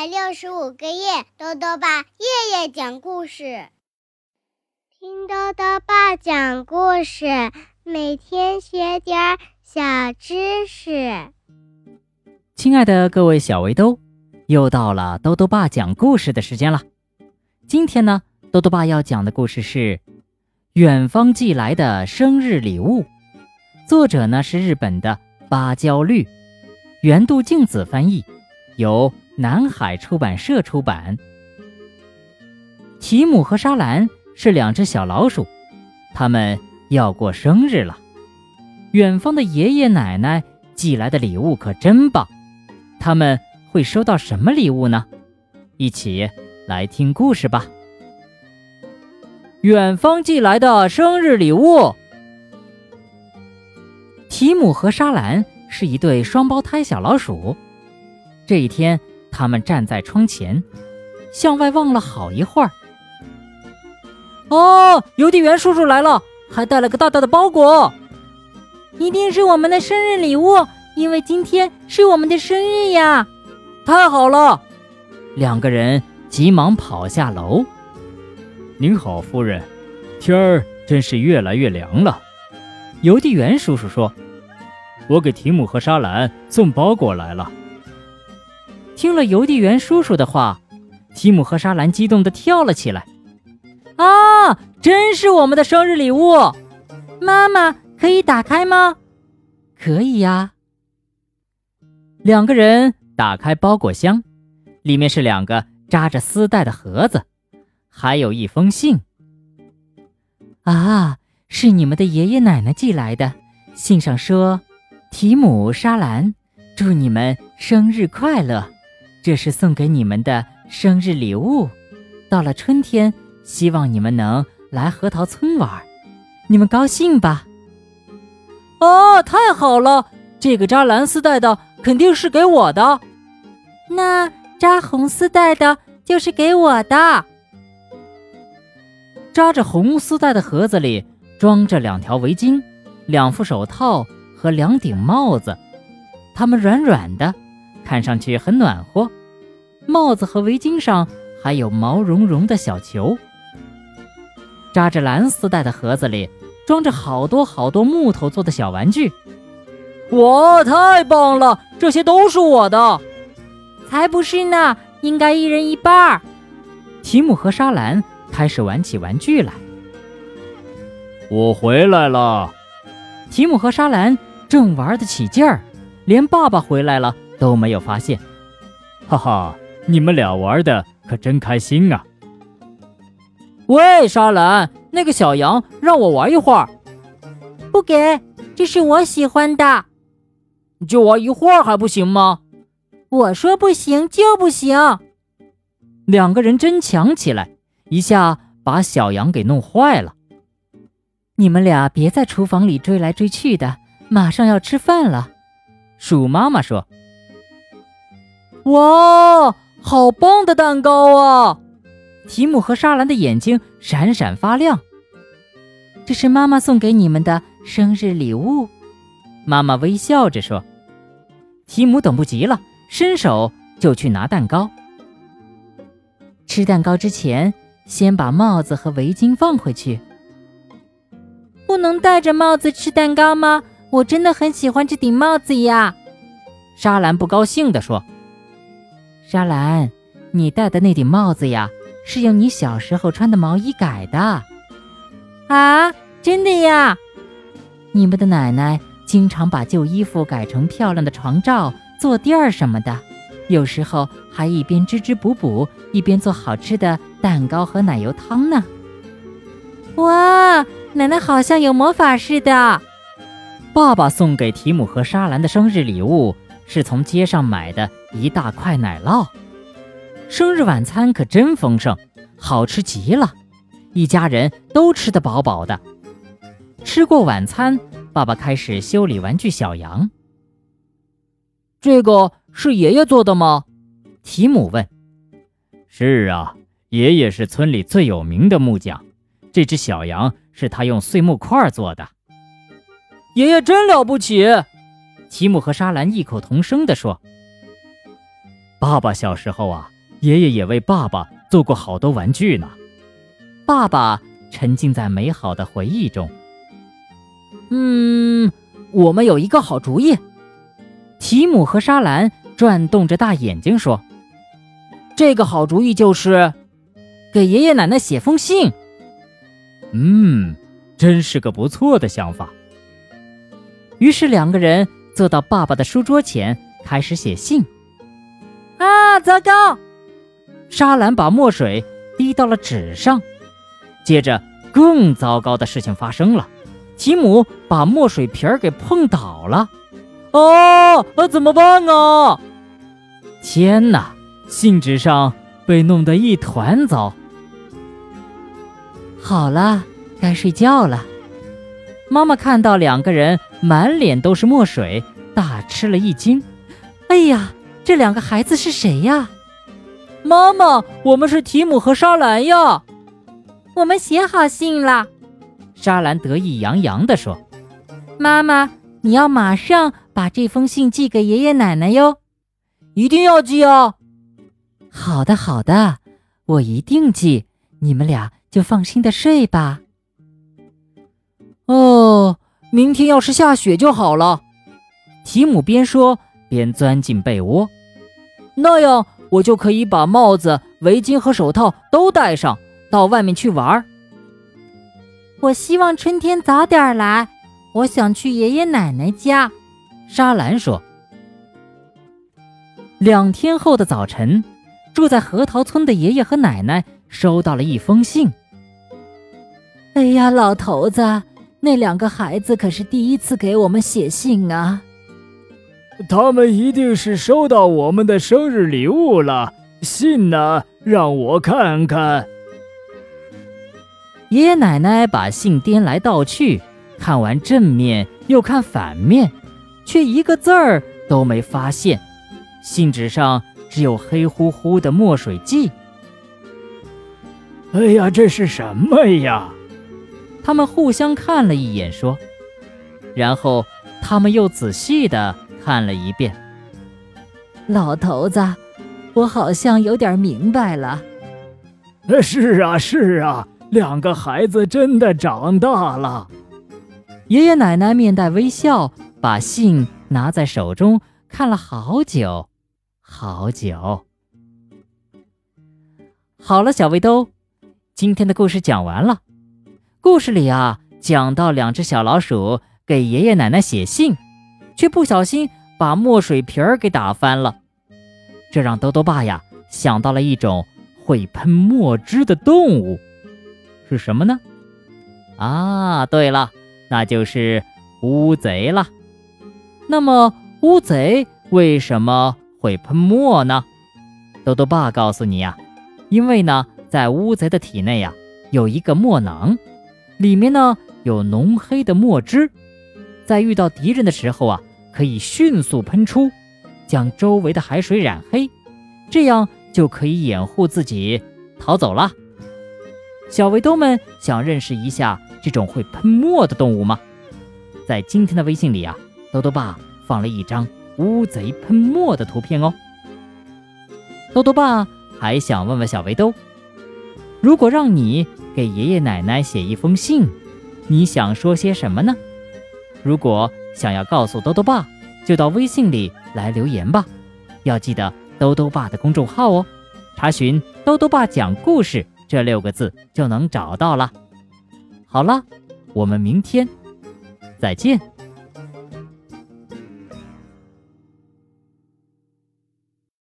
百六十五个夜，豆豆爸夜夜讲故事，听豆豆爸讲故事，每天学点小知识。亲爱的各位小围兜，又到了豆豆爸讲故事的时间了。今天呢，豆豆爸要讲的故事是《远方寄来的生日礼物》，作者呢是日本的芭蕉绿，原度静子翻译，由南海出版社出版。提姆和沙兰是两只小老鼠，他们要过生日了。远方的爷爷奶奶寄来的礼物可真棒，他们会收到什么礼物呢？一起来听故事吧。远方寄来的生日礼物。提姆和沙兰是一对双胞胎小老鼠。这一天，他们站在窗前，向外望了好一会儿。哦，邮递员叔叔来了，还带了个大大的包裹，一定是我们的生日礼物，因为今天是我们的生日呀！太好了！两个人急忙跑下楼。您好，夫人，天儿真是越来越凉了。邮递员叔叔说：“我给提姆和莎兰送包裹来了。”听了邮递员叔叔的话，提姆和莎兰激动地跳了起来。啊，真是我们的生日礼物！妈妈，可以打开吗？可以呀。两个人打开包裹箱，里面是两个扎着丝带的盒子，还有一封信。啊，是你们的爷爷奶奶寄来的。信上说：“提姆、莎兰，祝你们生日快乐！这是送给你们的生日礼物。到了春天。”希望你们能来核桃村玩，你们高兴吧？哦，太好了！这个扎蓝丝带的肯定是给我的，那扎红丝带的就是给我的。扎着红丝带的盒子里装着两条围巾、两副手套和两顶帽子，它们软软的，看上去很暖和。帽子和围巾上还有毛茸茸的小球。扎着蓝丝带的盒子里装着好多好多木头做的小玩具，哇，太棒了！这些都是我的，才不是呢，应该一人一半儿。提姆和沙兰开始玩起玩具来。我回来了，提姆和沙兰正玩得起劲儿，连爸爸回来了都没有发现。哈哈，你们俩玩的可真开心啊！喂，沙兰，那个小羊让我玩一会儿，不给，这是我喜欢的，就玩一会儿还不行吗？我说不行就不行。两个人争抢起来，一下把小羊给弄坏了。你们俩别在厨房里追来追去的，马上要吃饭了。鼠妈妈说：“哇，好棒的蛋糕啊！”提姆和莎兰的眼睛闪闪发亮。这是妈妈送给你们的生日礼物，妈妈微笑着说。提姆等不及了，伸手就去拿蛋糕。吃蛋糕之前，先把帽子和围巾放回去。不能戴着帽子吃蛋糕吗？我真的很喜欢这顶帽子呀！莎兰不高兴地说。莎兰，你戴的那顶帽子呀？是用你小时候穿的毛衣改的，啊，真的呀！你们的奶奶经常把旧衣服改成漂亮的床罩、坐垫儿什么的，有时候还一边织织补补，一边做好吃的蛋糕和奶油汤呢。哇，奶奶好像有魔法似的！爸爸送给提姆和莎兰的生日礼物是从街上买的一大块奶酪。生日晚餐可真丰盛，好吃极了，一家人都吃得饱饱的。吃过晚餐，爸爸开始修理玩具小羊。这个是爷爷做的吗？提姆问。是啊，爷爷是村里最有名的木匠，这只小羊是他用碎木块做的。爷爷真了不起！提姆和莎兰异口同声地说。爸爸小时候啊，爷爷也为爸爸做过好多玩具呢。爸爸沉浸在美好的回忆中。嗯，我们有一个好主意。提姆和沙兰转动着大眼睛说：“这个好主意就是给爷爷奶奶写封信。”嗯，真是个不错的想法。于是两个人坐到爸爸的书桌前，开始写信。啊，糟糕！莎兰把墨水滴到了纸上，接着更糟糕的事情发生了。吉姆把墨水瓶儿给碰倒了。哦，那怎么办啊？天哪，信纸上被弄得一团糟。好了，该睡觉了。妈妈看到两个人满脸都是墨水，大吃了一惊。哎呀，这两个孩子是谁呀？妈妈，我们是提姆和莎兰呀。我们写好信了。莎兰得意洋洋地说：“妈妈，你要马上把这封信寄给爷爷奶奶哟，一定要寄哦。”“好的，好的，我一定寄。你们俩就放心的睡吧。”哦，明天要是下雪就好了。提姆边说边钻进被窝，那样我就可以把帽子、围巾和手套都戴上，到外面去玩。我希望春天早点来，我想去爷爷奶奶家。沙兰说。两天后的早晨，住在核桃村的爷爷和奶奶收到了一封信。哎呀，老头子！那两个孩子可是第一次给我们写信啊！他们一定是收到我们的生日礼物了。信呢？让我看看。爷爷奶奶把信颠来倒去，看完正面又看反面，却一个字儿都没发现。信纸上只有黑乎乎的墨水迹。哎呀，这是什么呀？他们互相看了一眼，说：“然后他们又仔细的看了一遍。”老头子，我好像有点明白了。是啊，是啊，两个孩子真的长大了。爷爷奶奶面带微笑，把信拿在手中看了好久，好久。好了，小围兜，今天的故事讲完了。故事里啊，讲到两只小老鼠给爷爷奶奶写信，却不小心把墨水瓶儿给打翻了，这让兜兜爸呀想到了一种会喷墨汁的动物，是什么呢？啊，对了，那就是乌贼了。那么乌贼为什么会喷墨呢？兜兜爸告诉你呀，因为呢，在乌贼的体内呀有一个墨囊。里面呢有浓黑的墨汁，在遇到敌人的时候啊，可以迅速喷出，将周围的海水染黑，这样就可以掩护自己逃走了。小围兜们想认识一下这种会喷墨的动物吗？在今天的微信里啊，兜兜爸放了一张乌贼喷墨的图片哦。兜兜爸还想问问小围兜，如果让你。给爷爷奶奶写一封信，你想说些什么呢？如果想要告诉兜兜爸，就到微信里来留言吧。要记得兜兜爸的公众号哦，查询“兜兜爸讲故事”这六个字就能找到了。好了，我们明天再见。